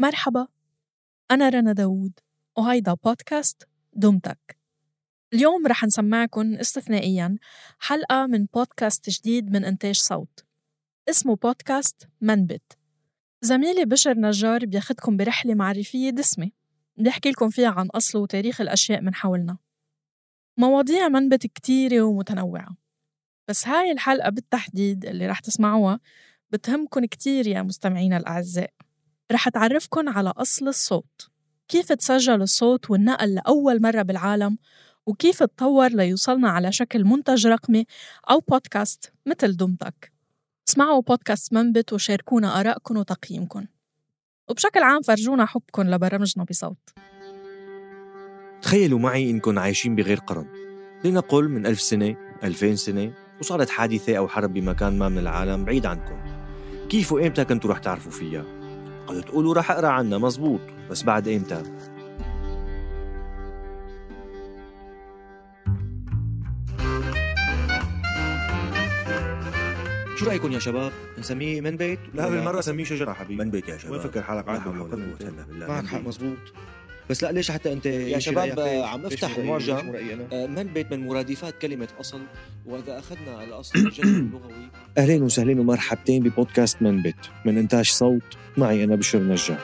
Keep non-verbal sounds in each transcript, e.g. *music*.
مرحبا أنا رنا داوود وهيدا بودكاست دمتك اليوم رح نسمعكن استثنائيا حلقة من بودكاست جديد من إنتاج صوت اسمه بودكاست منبت. زميلي بشر نجار بياخدكم برحلة معرفية دسمة بيحكي لكم فيها عن أصل وتاريخ الأشياء من حولنا. مواضيع منبت كتيرة ومتنوعة بس هاي الحلقة بالتحديد اللي رح تسمعوها بتهمكن كتير يا مستمعينا الأعزاء. رح تعرفكن على أصل الصوت. كيف تسجل الصوت والنقل لأول مرة بالعالم؟ وكيف تطور ليوصلنا على شكل منتج رقمي أو بودكاست مثل دمتك اسمعوا بودكاست منبت وشاركونا آرائكم وتقييمكم وبشكل عام فرجونا حبكم لبرامجنا بصوت. تخيلوا معي إنكم عايشين بغير قرن. لنقل من ألف سنة ألفين سنة وصارت حادثة أو حرب بمكان ما من العالم بعيد عنكم كيف وإمتى كنتوا رح تعرفوا فيها؟ قد تقولوا رح أقرأ عنها مزبوط بس بعد إمتى؟ شو رأيكم يا شباب؟ نسميه من بيت؟ لا بالمرة سميه شجرة حبيبي من بيت يا شباب وين فكر حالك ولا بالله معك حق. مزبوط بس لا ليش حتى أنت يا شباب؟ آه، عم إيش نفتح رأيك؟ معجم إيش رأيي أنا؟ آه، من بيت من مرادفات كلمة أصل وإذا أخذنا الأصل الجذري اللغوي *coughs* أهلين وسهلين ومرحبتين ببودكاست من بيت من إنتاج صوت معي أنا بشر نجار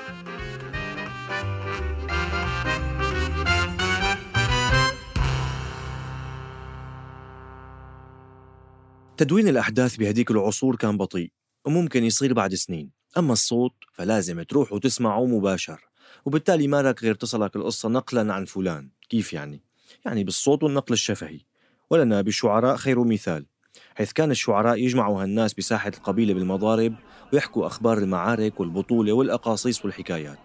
تدوين الأحداث بهديك العصور كان بطيء وممكن يصير بعد سنين أما الصوت فلازم تروح وتسمعه مباشر وبالتالي ما لك غير تصلك القصة نقلا عن فلان. كيف يعني؟ يعني بالصوت والنقل الشفهي. ولنا بالشعراء خير مثال. حيث كان الشعراء يجمعوا هالناس بساحة القبيلة بالمضارب ويحكوا أخبار المعارك والبطولة والأقاصيص والحكايات.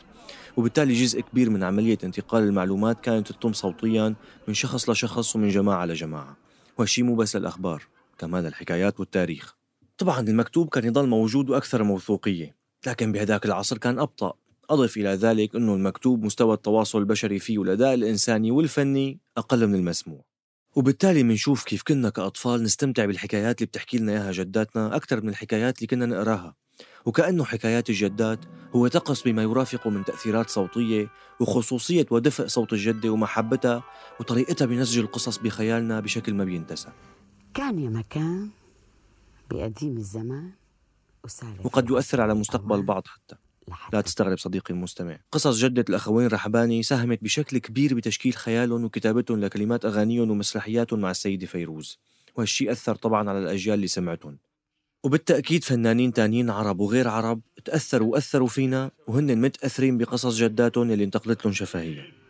وبالتالي جزء كبير من عملية انتقال المعلومات كانت تتم صوتيا من شخص لشخص ومن جماعة لجماعة. وهالشي مو بس للأخبار كمان الحكايات والتاريخ. طبعا المكتوب كان يضل موجود وأكثر موثوقية لكن بهداك العصر كان أبطأ. أضف إلى ذلك أنه المكتوب مستوى التواصل البشري فيه والأداء الإنساني والفني أقل من المسموع. وبالتالي منشوف كيف كنا كأطفال نستمتع بالحكايات اللي بتحكي لنا إياها جداتنا أكثر من الحكايات اللي كنا نقراها. وكأنه حكايات الجدات هو طقس بما يرافق من تأثيرات صوتية وخصوصية ودفء صوت الجدة ومحبتها وطريقتها بنسج القصص بخيالنا بشكل ما بينتسى كان يا مكان بقديم الزمان وسالف وقد يؤثر على مستقبل البعض حتى. لا تستغرب صديقي المستمع. قصص جدة الأخوين رحباني ساهمت بشكل كبير بتشكيل خيالهم وكتابتهم لكلمات أغانيهم ومسرحياتهم مع السيدة فيروز. وهالشي أثر طبعا على الأجيال اللي سمعتهم. وبالتأكيد فنانين تانيين عرب وغير عرب تأثروا وأثروا فينا وهن متأثرين بقصص جداتهم اللي انتقلت لهم شفهية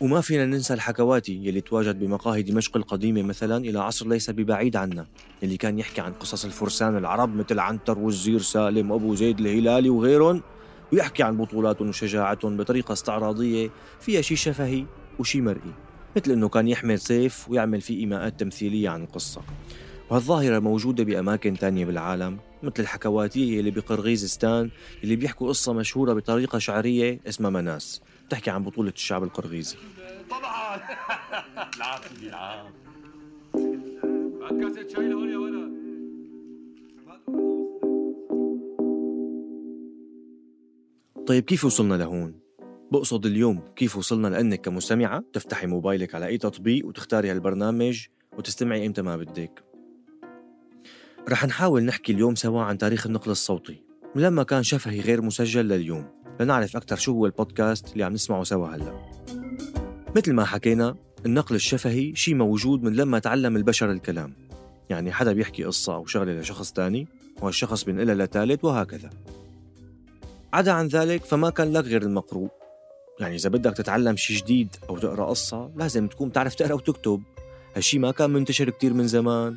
وما فينا ننسى الحكواتي يلي تواجد بمقاهي دمشق القديمة مثلا إلى عصر ليس ببعيد عنا اللي كان يحكي عن قصص الفرسان العرب مثل عنتر والزير سالم وأبو زيد الهلالي وغيرهم ويحكي عن بطولاتهم وشجاعتهم بطريقة استعراضية فيها شي شفهي وشي مرئي مثل إنه كان يحمل سيف ويعمل فيه إيماءات تمثيلية عن القصة وهالظاهرة موجودة بأماكن تانية بالعالم مثل الحكواتية اللي بقرغيزستان اللي بيحكوا قصة مشهورة بطريقة شعرية اسمها مناس. بتحكي عن بطولة الشعب القرغيزي. طبعا العاب سيدي كاسة شاي لهون يا ولد طيب كيف وصلنا لهون؟ بقصد اليوم كيف وصلنا لأنك كمستمعة تفتحي موبايلك على أي تطبيق وتختاري هالبرنامج وتستمعي إمتى ما بدك. رح نحاول نحكي اليوم سوا عن تاريخ النقل الصوتي لما كان شفهي غير مسجل لليوم. لنعرف أكثر شو هو البودكاست اللي عم نسمعه سوا هلأ. مثل ما حكينا النقل الشفهي شيء موجود من لما تعلم البشر الكلام. يعني حدا بيحكي قصة أو شغلة لشخص تاني وهالشخص بينقلها لثالث وهكذا. عدا عن ذلك فما كان لك غير المقروء. يعني إذا بدك تتعلم شيء جديد أو تقرأ قصة لازم تكون تعرف تقرأ وتكتب. هالشي ما كان منتشر كتير من زمان.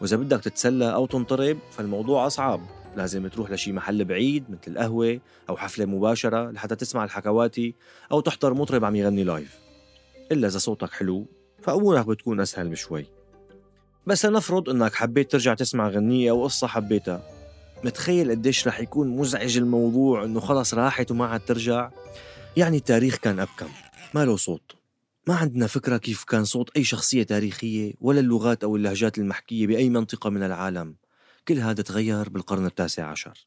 وإذا بدك تتسلى أو تنطرب فالموضوع أصعب. لازم تروح لشي محل بعيد مثل القهوة أو حفلة مباشرة لحتى تسمع الحكواتي أو تحضر مطرب عم يغني لايف إلا إذا صوتك حلو فأمورك بتكون أسهل بشوي. بس لنفرض إنك حبيت ترجع تسمع غنية أو قصة حبيتها متخيل قديش رح يكون مزعج الموضوع إنه خلص راحت وما عاد ترجع؟ يعني التاريخ كان أبكم ما له صوت. ما عندنا فكرة كيف كان صوت أي شخصية تاريخية ولا اللغات أو اللهجات المحكية بأي منطقة من العالم. كل هذا تغير بالقرن التاسع عشر.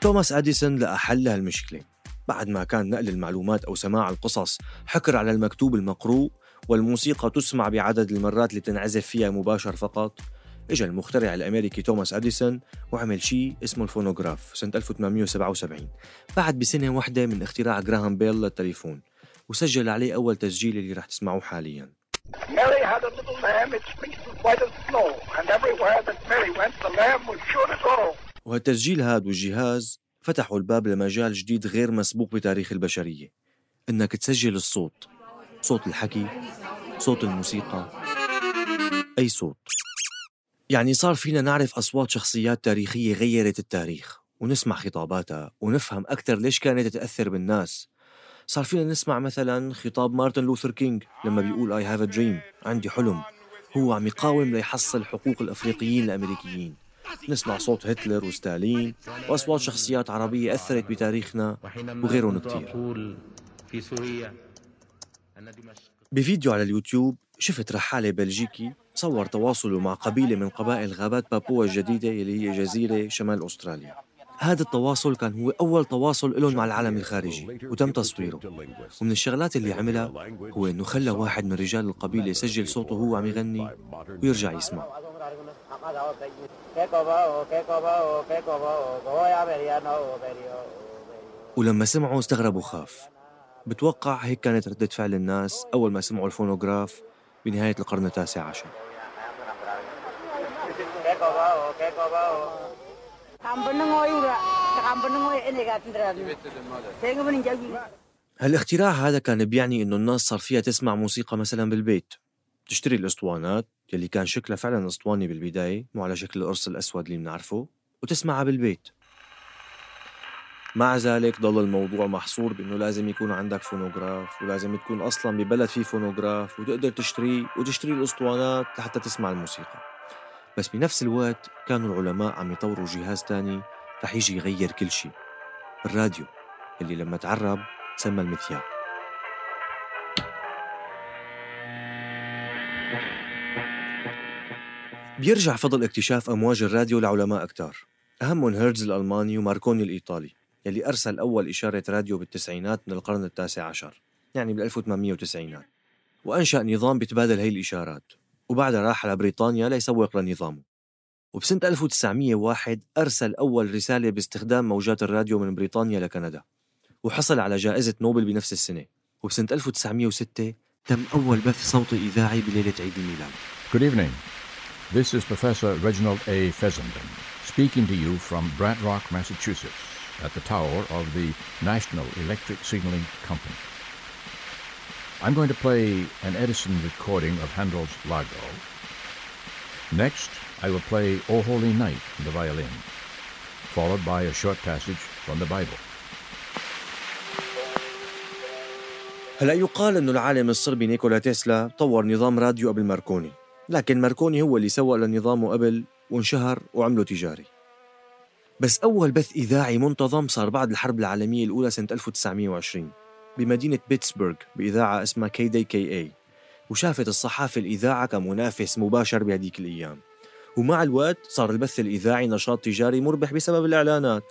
توماس أديسون لقى حل لهالمشكلة بعد ما كان نقل المعلومات أو سماع القصص حكر على المكتوب المقروء والموسيقى تسمع بعدد المرات اللي تنعزف فيها مباشر فقط. اجى المخترع الأمريكي توماس أديسون وعمل شيء اسمه الفونوغراف سنة 1877 بعد بسنة واحدة من اختراع جراهام بيل للتليفون وسجل عليه أول تسجيل اللي رح تسمعوه حاليا. Mary had a little lamb, its fleece was white as snow, and everywhere that Mary went, the lamb was sure to go. وهالتسجيل هاد والجهاز فتحوا الباب لمجال جديد غير مسبوق بتاريخ البشرية. إنك تسجل الصوت. صوت الحكي صوت الموسيقى. أي صوت. يعني صار فينا نعرف أصوات شخصيات تاريخية غيرت التاريخ ونسمع خطاباتها ونفهم أكثر ليش كانت تأثر بالناس. صار فينا نسمع مثلا خطاب مارتن لوثر كينج لما بيقول I have a dream عندي حلم. هو عم يقاوم ليحصل حقوق الأفريقيين الأمريكيين. نسمع صوت هتلر وستالين وأصوات شخصيات عربية أثرت بتاريخنا وغيرهم دمشق بفيديو على اليوتيوب شفت رحالة بلجيكي صور تواصله مع قبيلة من قبائل غابات بابوا الجديدة اللي هي جزيرة شمال أستراليا. هذا التواصل كان هو أول تواصل لهم مع العالم الخارجي وتم تصويره. ومن الشغلات اللي عملها هو إنه خلى واحد من رجال القبيلة يسجل صوته وهو عم يغني ويرجع يسمع. ولما سمعوا استغربوا خاف. بتوقع هيك كانت ردة فعل الناس أول ما سمعوا الفونوغراف بنهاية القرن التاسع عشر. هالاختراع هذا كان بيعني إنه الناس صار فيها تسمع موسيقى مثلا بالبيت. تشتري الأسطوانات يلي كان شكلها فعلا أسطواني بالبداية مو على شكل القرص الأسود اللي بنعرفه وتسمعها بالبيت. مع ذلك ضل الموضوع محصور بإنه لازم يكون عندك فونوغراف ولازم تكون أصلا ببلد فيه فونوغراف وتقدر تشتريه وتشتري الأسطوانات لحتى تسمع الموسيقى. بس بنفس الوقت كانوا العلماء عم يطوروا جهاز تاني رح يجي يغير كل شيء الراديو اللي لما تعرب سمى المذياع بيرجع فضل اكتشاف أمواج الراديو لعلماء كتار أهمهم هيرتز الألماني وماركوني الإيطالي يلي أرسل أول إشارة راديو بالتسعينات من القرن التاسع عشر يعني بال 1890 وأنشأ نظام بيتبادل هي الإشارات. وبعدها راح على بريطانيا ليسوق لنظامه وبسنة 1901 أرسل أول رسالة باستخدام موجات الراديو من بريطانيا لكندا وحصل على جائزة نوبل بنفس السنة وبسنة 1906 تم أول بث صوتي إذاعي بليلة عيد الميلاد Good evening. This is Professor Reginald A. Fessenden speaking to you from Brant Rock, Massachusetts, at the tower of the National Electric Signaling Company. I'm going to play an Edison recording of Handel's Lago. Next, I will play O Holy Night on the violin, followed by a short passage from the Bible. هلا يقال انه العالم الصربي نيكولا تسلا طور نظام راديو قبل ماركوني لكن ماركوني هو اللي سوق لنظامه قبل وانشهر وعمله تجاري بس أول بث إذاعي منتظم صار بعد الحرب العالمية الأولى سنة 1920 بمدينة بيتسبرغ بإذاعة اسمها كي دي كي اي وشافت الصحافة الإذاعة كمنافس مباشر بهديك الأيام. ومع الوقت صار البث الإذاعي نشاط تجاري مربح بسبب الإعلانات.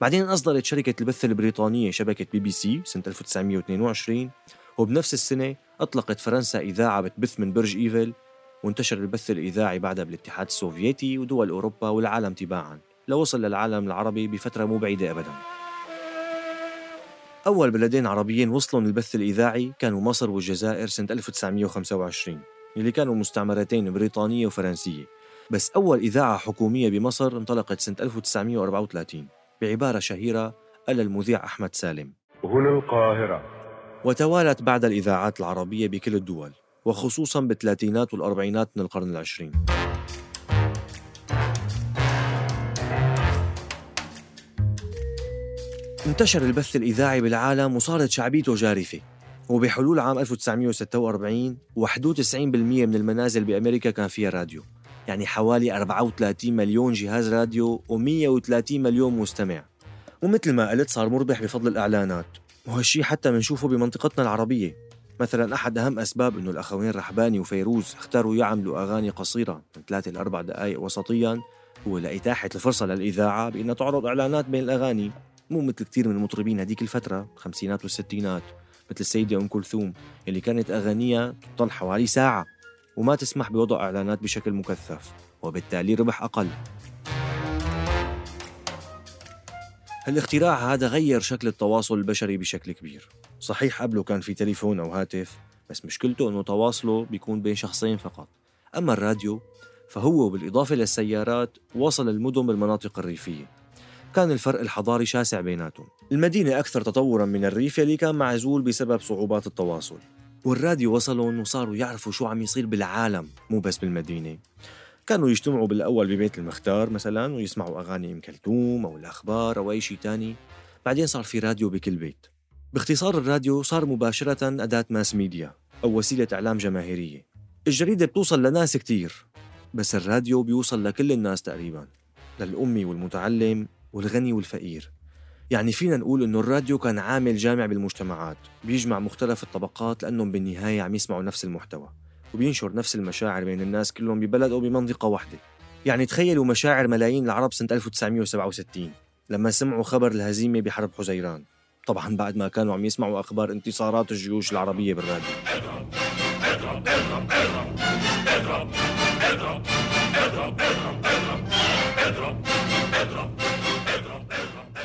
بعدين أصدرت شركة البث البريطانية شبكة بي بي سي سنة 1922 وبنفس السنة أطلقت فرنسا إذاعة بتبث من برج إيفل. وانتشر البث الإذاعي بعدها بالاتحاد السوفيتي ودول أوروبا والعالم تباعاً. لوصل للعالم العربي بفترة مو بعيدة أبداً. أول بلدين عربيين وصلوا للبث الإذاعي كانوا مصر والجزائر سنة 1925 اللي كانوا مستعمرتين بريطانية وفرنسية. بس أول إذاعة حكومية بمصر انطلقت سنة 1934 بعبارة شهيرة قال المذيع أحمد سالم. هنا القاهرة. وتوالت بعد الإذاعات العربية بكل الدول وخصوصا بالثلاثينات والأربعينات من القرن العشرين. انتشر البث الإذاعي بالعالم وصارت شعبيته جارفة. وبحلول عام 1946 91% من المنازل بأمريكا كان فيها راديو. يعني حوالي 34 مليون جهاز راديو و130 مليون مستمع. ومثل ما قلت صار مربح بفضل الإعلانات. وهالشي حتى منشوفه بمنطقتنا العربية. مثلا أحد أهم أسباب أنه الأخوين رحباني وفيروز اختاروا يعملوا أغاني قصيرة من ثلاثة لأربع دقائق وسطيا هو لإتاحة الفرصة للإذاعة بأنها تعرض إعلانات بين الأغاني. مو مثل كثير من المطربين هذيك الفترة الخمسينات والستينات مثل السيدة أم كلثوم اللي كانت أغانيها تطل حوالي ساعة وما تسمح بوضع إعلانات بشكل مكثف وبالتالي ربح أقل. هالاختراع هذا غير شكل التواصل البشري بشكل كبير. صحيح قبله كان في تليفون أو هاتف بس مشكلته أنه تواصله بيكون بين شخصين فقط. أما الراديو فهو بالإضافة للسيارات وصل المدن بالمناطق الريفية. كان الفرق الحضاري شاسع بيناتهم. المدينة أكثر تطورا من الريف يلي كان معزول بسبب صعوبات التواصل. والراديو وصلهم وصاروا يعرفوا شو عم يصير بالعالم مو بس بالمدينة. كانوا يجتمعوا بالأول ببيت المختار مثلا ويسمعوا أغاني أم كلثوم أو الأخبار أو أي شيء تاني. بعدين صار في راديو بكل بيت. باختصار الراديو صار مباشرة أداة mass media أو وسيلة إعلام جماهيرية. الجريدة بتوصل لناس كتير بس الراديو بيوصل لكل الناس تقريبا للأمي والمتعلم والغني والفقير. يعني فينا نقول إنه الراديو كان عامل جامع بالمجتمعات بيجمع مختلف الطبقات لأنهم بالنهاية عم يسمعوا نفس المحتوى وبينشر نفس المشاعر بين الناس كلهم ببلد أو بمنطقة واحدة. يعني تخيلوا مشاعر ملايين العرب سنة 1967 لما سمعوا خبر الهزيمة بحرب حزيران. طبعا بعد ما كانوا عم يسمعوا أخبار انتصارات الجيوش العربية بالراديو.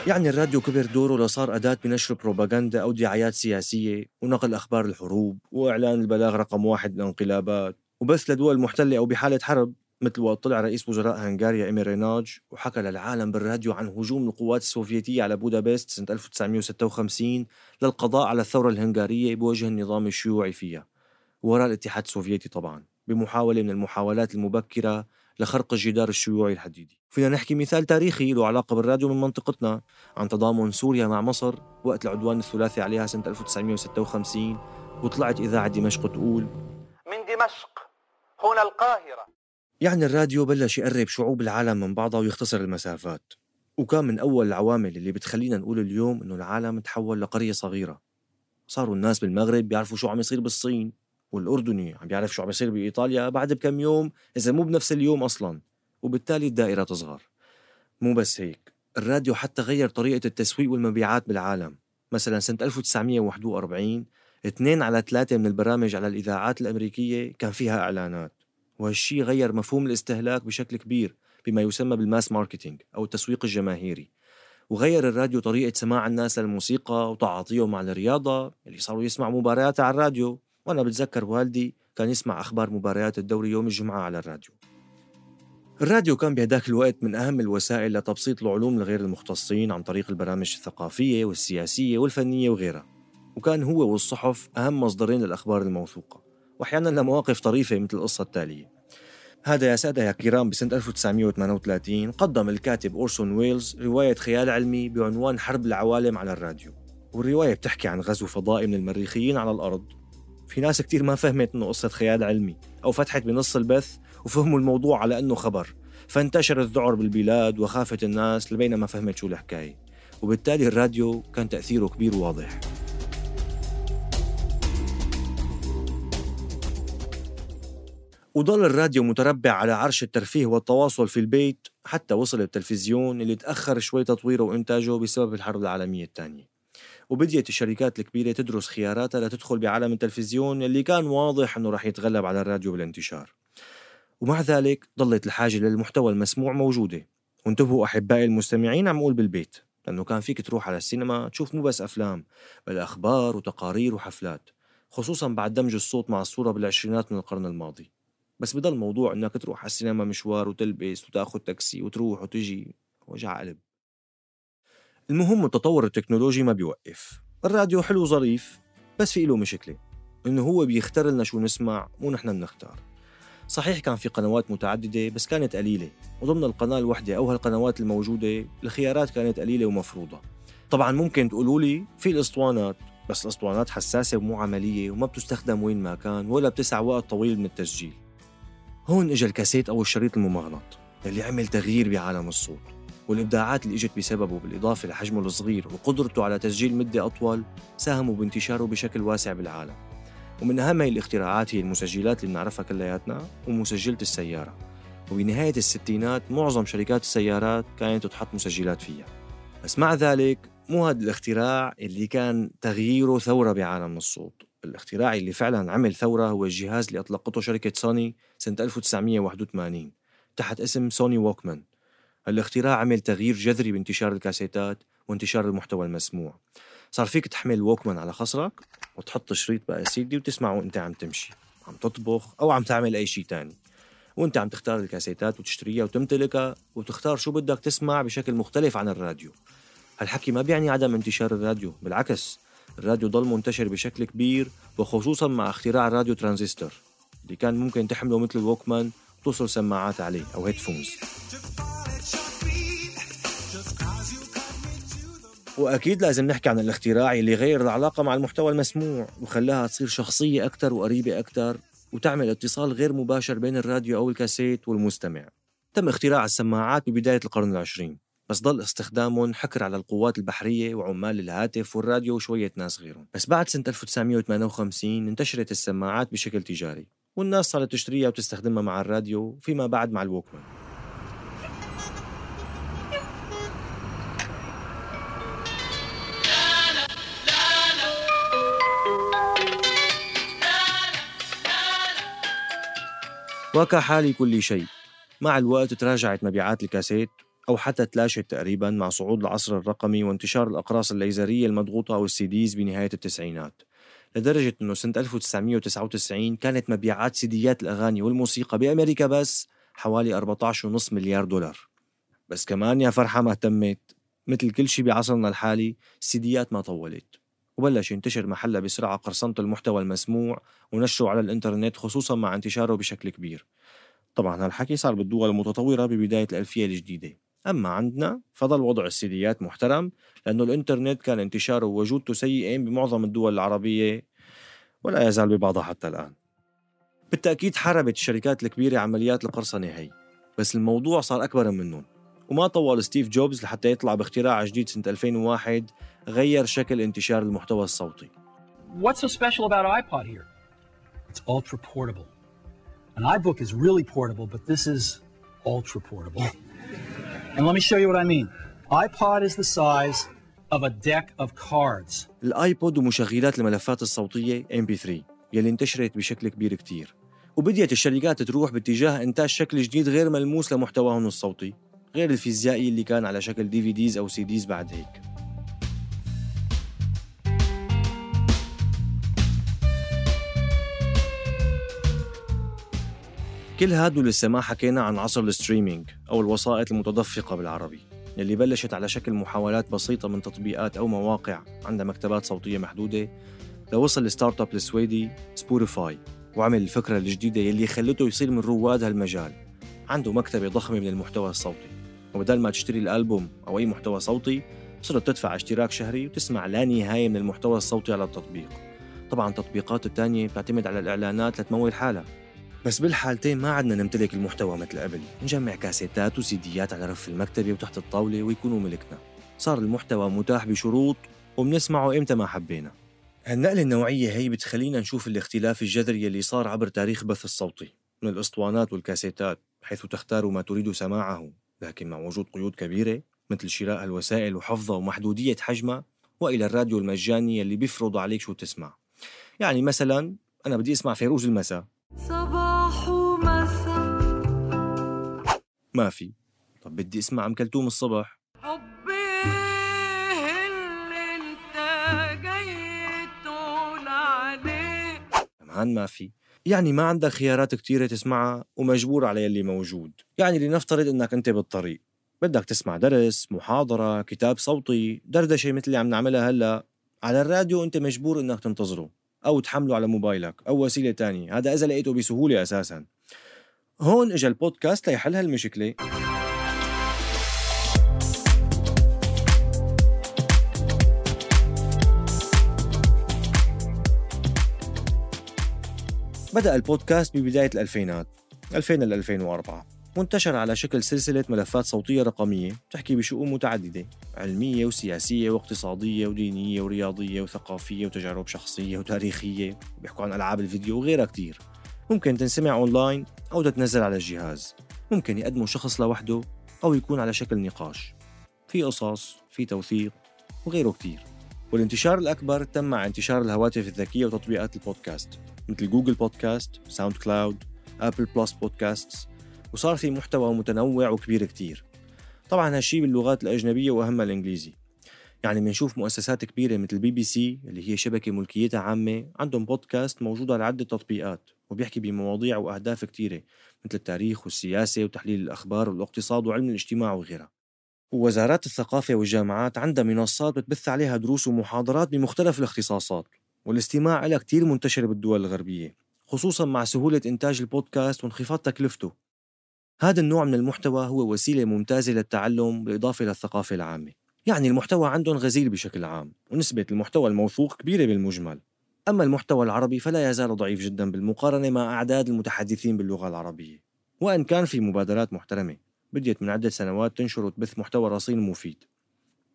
يعني الراديو كبر دوره لصار أداة بنشر بروباغندا أو دعايات سياسية ونقل أخبار الحروب وإعلان البلاغ رقم واحد للانقلابات وبث لدول محتلة أو بحالة حرب مثل وقت طلع رئيس وزراء هنغاريا إيمي ريناج وحكى للعالم بالراديو عن هجوم القوات السوفيتية على بودابست سنة 1956 للقضاء على الثورة الهنغارية بوجه النظام الشيوعي فيها. وراء الاتحاد السوفيتي طبعا. بمحاولة من المحاولات المبكرة لخرق الجدار الشيوعي الحديدي. فينا نحكي مثال تاريخي له علاقة بالراديو من منطقتنا عن تضامن سوريا مع مصر وقت العدوان الثلاثي عليها سنة 1956 وطلعت إذاعة دمشق تقول من دمشق هنا القاهرة. يعني الراديو بلش يقرب شعوب العالم من بعضها ويختصر المسافات. وكان من أول العوامل اللي بتخلينا نقول اليوم إنه العالم تحول لقرية صغيرة. صاروا الناس بالمغرب بيعرفوا شو عم يصير بالصين. والأردني عم بيعرف شو عم يصير بإيطاليا بعد بكم يوم إذا مو بنفس اليوم أصلا وبالتالي الدائرة تصغر. مو بس هيك الراديو حتى غير طريقة التسويق والمبيعات بالعالم. مثلا سنة 1941 اثنين على ثلاثة من البرامج على الإذاعات الأمريكية كان فيها إعلانات. وهالشي غير مفهوم الاستهلاك بشكل كبير بما يسمى بال mass marketing أو التسويق الجماهيري. وغير الراديو طريقة سماع الناس للموسيقى وتعاطيهم مع الرياضة اللي صاروا يسمعوا مباريات على الراديو. وأنا بتذكر والدي كان يسمع أخبار مباريات الدوري يوم الجمعة على الراديو. الراديو كان بهداك الوقت من أهم الوسائل لتبسيط العلوم لغير المختصين عن طريق البرامج الثقافية والسياسية والفنية وغيرها. وكان هو والصحف أهم مصدرين للأخبار الموثوقة وأحيانا لمواقف طريفة مثل القصة التالية. هذا يا سادة يا كرام بسنة 1938 قدم الكاتب أورسون ويلز رواية خيال علمي بعنوان حرب العوالم على الراديو. والرواية بتحكي عن غزو فضائي من المريخيين على الأرض في ناس كتير ما فهمت إنه قصة خيال علمي أو فتحت بنص البث وفهموا الموضوع على إنه خبر. فانتشر الذعر بالبلاد وخافت الناس لبين ما فهمت شو الحكاية. وبالتالي الراديو كان تأثيره كبير وواضح. وضل الراديو متربع على عرش الترفيه والتواصل في البيت حتى وصل التلفزيون اللي تأخر شوي تطويره وإنتاجه بسبب الحرب العالمية الثانية. وبديت الشركات الكبيرة تدرس خياراتها لتدخل بعالم التلفزيون اللي كان واضح أنه رح يتغلب على الراديو بالانتشار. ومع ذلك ضلت الحاجة للمحتوى المسموع موجودة. وانتبهوا أحبائي المستمعين عم أقول بالبيت لأنه كان فيك تروح على السينما تشوف مو بس أفلام بل أخبار وتقارير وحفلات خصوصا بعد دمج الصوت مع الصورة بالعشرينات من القرن الماضي. بس بضل موضوع إنك تروح على السينما مشوار وتلبس وتأخذ تاكسي وتروح وتجي وجع قلب. المهم التطور التكنولوجي ما بيوقف. الراديو حلو ظريف بس في له مشكلة إنه هو بيختار لنا شو نسمع مو نحن بنختار. صحيح كان في قنوات متعددة بس كانت قليلة وضمن القناة الوحدة أو هالقنوات الموجودة الخيارات كانت قليلة ومفروضة. طبعا ممكن تقولوا لي في الاسطوانات بس الاسطوانات حساسة ومو عملية وما بتستخدم وين ما كان ولا بتسع وقت طويل من التسجيل. هون اجى الكاسيت أو الشريط الممغنط اللي عمل تغيير بعالم الصوت. والإبداعات اللي إجت بسببه بالإضافة لحجمه الصغير وقدرته على تسجيل مدة أطول ساهموا بانتشاره بشكل واسع بالعالم. ومن أهم هي الاختراعات هي المسجلات اللي بنعرفها كلياتنا ومسجلة السيارة. وبنهاية الستينات معظم شركات السيارات كانت تحط مسجلات فيها. بس مع ذلك مو هذا الاختراع اللي كان تغييره ثورة بعالم الصوت. الاختراع اللي فعلا عمل ثورة هو الجهاز اللي أطلقته شركة سوني سنة 1981 تحت اسم Sony Walkman. الاختراع عمل تغيير جذري بانتشار الكاسيتات وانتشار المحتوى المسموع. صار فيك تحمل Walkman على خصرك وتحط شريط بقى سيدي وتسمعه وانت عم تمشي عم تطبخ أو عم تعمل أي شيء تاني. وانت عم تختار الكاسيتات وتشتريها وتمتلكها وتختار شو بدك تسمع بشكل مختلف عن الراديو. هالحكي ما بيعني عدم انتشار الراديو بالعكس الراديو ضل منتشر بشكل كبير وخصوصا مع اختراع الراديو ترانزستور اللي كان ممكن تحمله مثل الووكمان وتوصل سماعات عليه أو هيدفونز وأكيد لازم نحكي عن الاختراع اللي غير العلاقة مع المحتوى المسموع وخلاها تصير شخصية أكثر وقريبه أكثر وتعمل اتصال غير مباشر بين الراديو أو الكاسيت والمستمع. تم اختراع السماعات ببداية القرن العشرين بس ضل استخدامهم حكر على القوات البحرية وعمال الهاتف والراديو وشوية ناس غيرهم. بس بعد سنة 1958 انتشرت السماعات بشكل تجاري والناس صارت تشتريها وتستخدمها مع الراديو فيما بعد مع الووكمان. وكحال كل شيء. مع الوقت تراجعت مبيعات الكاسيت أو حتى تلاشت تقريبا مع صعود العصر الرقمي وانتشار الأقراص الليزرية المضغوطة أو السيديز بنهاية التسعينات. لدرجة أنه سنة 1999 كانت مبيعات سيديات الأغاني والموسيقى بأمريكا بس حوالي 14.5 مليار دولار. بس كمان يا فرحة ما اهتمت. مثل كل شيء بعصرنا الحالي السيديات ما طولت. وبلش ينتشر محلها بسرعة قرصنة المحتوى المسموع ونشره على الإنترنت خصوصا مع انتشاره بشكل كبير. طبعا هالحكي صار بالدول المتطورة ببداية الألفية الجديدة. أما عندنا فضل وضع السيديات محترم لأنه الإنترنت كان انتشاره ووجودته سيئين بمعظم الدول العربية ولا يزال ببعضها حتى الآن. بالتأكيد حاربت الشركات الكبيرة عمليات القرصنة هي بس الموضوع صار أكبر منهم. وما طول ستيف جوبز لحتى يطلع باختراع جديد سنة 2001 غير شكل انتشار المحتوى الصوتي What's so special about iPod here? It's ultra portable. An iBook is really portable, but this is ultra portable. and let me show you what I mean. iPod is the size of a deck of cards. ال iPod ومشغلات الملفات الصوتية MP3 يلي انتشرت بشكل كبير كتير وبديت الشركات تروح باتجاه إنتاج شكل جديد غير ملموس لمحتواهم الصوتي غير الفيزيائي اللي كان على شكل DVDs أو CDs بعد هيك كل هادو لسه ما حكينا عن عصر ال streaming أو الوسائط المتدفقة بالعربي اللي بلشت على شكل محاولات بسيطة من تطبيقات أو مواقع عندها مكتبات صوتية محدودة لوصل ال startup السويدي Spotify وعمل الفكرة الجديدة يلي خلته يصير من رواد هالمجال. عنده مكتبة ضخمة من المحتوى الصوتي وبدل ما تشتري الألبوم أو أي محتوى صوتي صرت تدفع اشتراك شهري وتسمع لا نهاية من المحتوى الصوتي على التطبيق. طبعا التطبيقات التانية بتعتمد على الإعلانات لتمول حالها. بس بالحالتين ما عدنا نمتلك المحتوى مثل قبل. نجمع كاسيتات وسيديات على رف المكتبة وتحت الطاولة ويكونوا ملكنا. صار المحتوى متاح بشروط وبنسمعه إمتى ما حبينا. هالنقلة النوعية هي بتخلينا نشوف الاختلاف الجذري اللي صار عبر تاريخ البث الصوتي من الأسطوانات والكاسيتات حيث تختار ما تريد سماعه لكن مع وجود قيود كبيرة مثل شراء الوسائل وحفظها ومحدودية حجمها وإلى الراديو المجاني اللي بيفرض عليك شو تسمع يعني مثلا أنا بدي أسمع فيروز المساء. ما في. طب بدي أسمع أم كلثوم الصبح. حبي اللي انت جاي تقول عليه. كمان ما في. يعني ما عندك خيارات كتيرة تسمعها ومجبور على يلي موجود. يعني لنفترض إنك أنت بالطريق. بدك تسمع درس محاضرة كتاب صوتي دردشة مثل اللي عم نعملها هلأ. على الراديو أنت مجبور إنك تنتظره أو تحمله على موبايلك أو وسيلة تانية. هذا إذا لقيته بسهولة أساسا. هون اجى البودكاست ليحل هالمشكلة. بدأ البودكاست ببداية الألفينات 2000 ل 2004 وانتشر على شكل سلسلة ملفات صوتية رقمية تحكي بشؤون متعددة علمية وسياسية واقتصادية ودينية ورياضية وثقافية وتجارب شخصية وتاريخية. بيحكوا عن ألعاب الفيديو وغيرها كتير. ممكن تنسمع أونلاين أو تتنزل على الجهاز. ممكن يقدمه شخص لوحده أو يكون على شكل نقاش. في قصص في توثيق وغيره كتير. والانتشار الأكبر تم مع انتشار الهواتف الذكية وتطبيقات البودكاست مثل Google Podcast، SoundCloud، Apple Plus Podcast وصار في محتوى متنوع وكبير كتير. طبعا هالشي باللغات الأجنبية وأهمها الإنجليزي. يعني بنشوف مؤسسات كبيرة مثل بي بي سي اللي هي شبكة ملكيتها عامة عندهم بودكاست موجود على عدة تطبيقات. وبيحكي بمواضيع وأهداف كتيرة مثل التاريخ والسياسة وتحليل الأخبار والاقتصاد وعلم الاجتماع وغيرها. ووزارات الثقافة والجامعات عندها منصات بتبث عليها دروس ومحاضرات بمختلف الاختصاصات والاستماع لها كتير منتشر بالدول الغربية خصوصا مع سهولة إنتاج البودكاست وانخفاض تكلفته. هذا النوع من المحتوى هو وسيلة ممتازة للتعلم بالإضافة للثقافة العامة. يعني المحتوى عندهم غزير بشكل عام ونسبة المحتوى الموثوق كبيرة بالمجمل. أما المحتوى العربي فلا يزال ضعيف جدا بالمقارنة مع أعداد المتحدثين باللغة العربية وإن كان في مبادرات محترمة بديت من عدة سنوات تنشر وتبث محتوى رصين مفيد.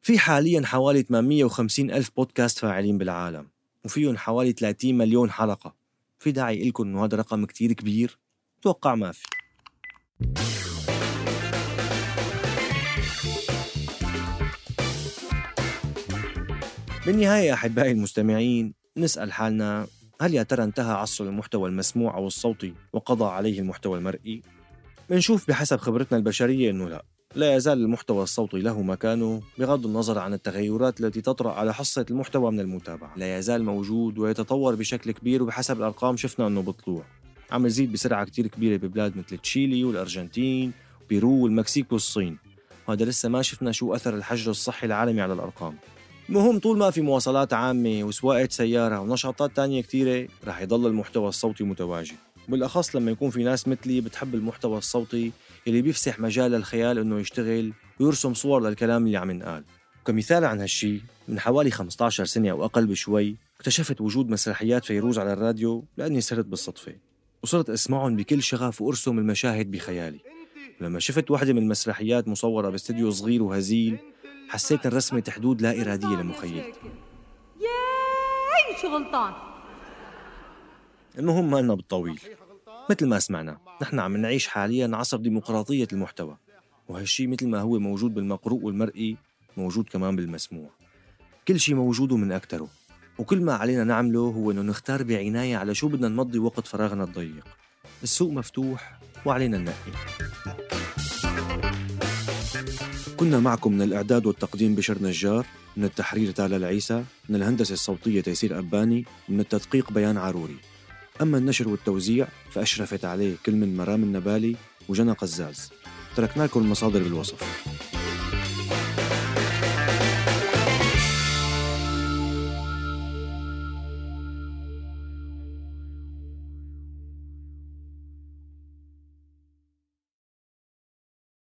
في حاليا حوالي 850 ألف بودكاست فاعلين بالعالم وفيهم حوالي 30 مليون حلقة. في داعي لكم إنه هذا رقم كتير كبير؟ توقع ما في. بالنهاية أحبائي المستمعين نسأل حالنا هل يا ترى انتهى عصر المحتوى المسموع أو الصوتي وقضى عليه المحتوى المرئي؟ بنشوف بحسب خبرتنا البشرية إنه لا. لا يزال المحتوى الصوتي له مكانه بغض النظر عن التغيرات التي تطرأ على حصة المحتوى من المتابعة. لا يزال موجود ويتطور بشكل كبير وبحسب الأرقام شفنا أنه بطلوع عم يزيد بسرعة كتير كبيرة ببلاد مثل تشيلي والأرجنتين بيرو والمكسيك والصين. وهذا لسه ما شفنا شو أثر الحجر الصحي العالمي على الأرقام. المهم طول ما في مواصلات عامة وسواقة سيارة ونشاطات تانية كتيرة رح يضل المحتوى الصوتي متواجد. بالأخص لما يكون في ناس مثلي بتحب المحتوى الصوتي اللي بيفسح مجال للخيال إنه يشتغل ويرسم صور للكلام اللي عم ينقال. كمثال عن هالشي من حوالي 15 سنة أو أقل بشوي اكتشفت وجود مسرحيات فيروز على الراديو لأني سرت بالصدفة وصرت أسمعهم بكل شغف وأرسم المشاهد بخيالي. ولما شفت واحدة من المسرحيات مصورة باستديو صغير وهزيل حسيت الرسمة حدود لا إرادية لمخيلتي ياي شو غلطان؟ المهم ما لنا بالطويل. مثل ما سمعنا نحن عم نعيش حاليا عصر ديمقراطية المحتوى. وهالشي مثل ما هو موجود بالمقروء والمرئي موجود كمان بالمسموع. كل شي موجود من أكتره وكل ما علينا نعمله هو إنه نختار بعناية على شو بدنا نمضي وقت فراغنا الضيق. السوق مفتوح وعلينا ننقي كنا معكم من الإعداد والتقديم بشر نجار من التحرير تالا العيسى من الهندسة الصوتية تيسير أباني من التدقيق بيان عروري. أما النشر والتوزيع فأشرفت عليه كل من مرام النبالي وجنى قزاز. تركنا لكم المصادر بالوصف.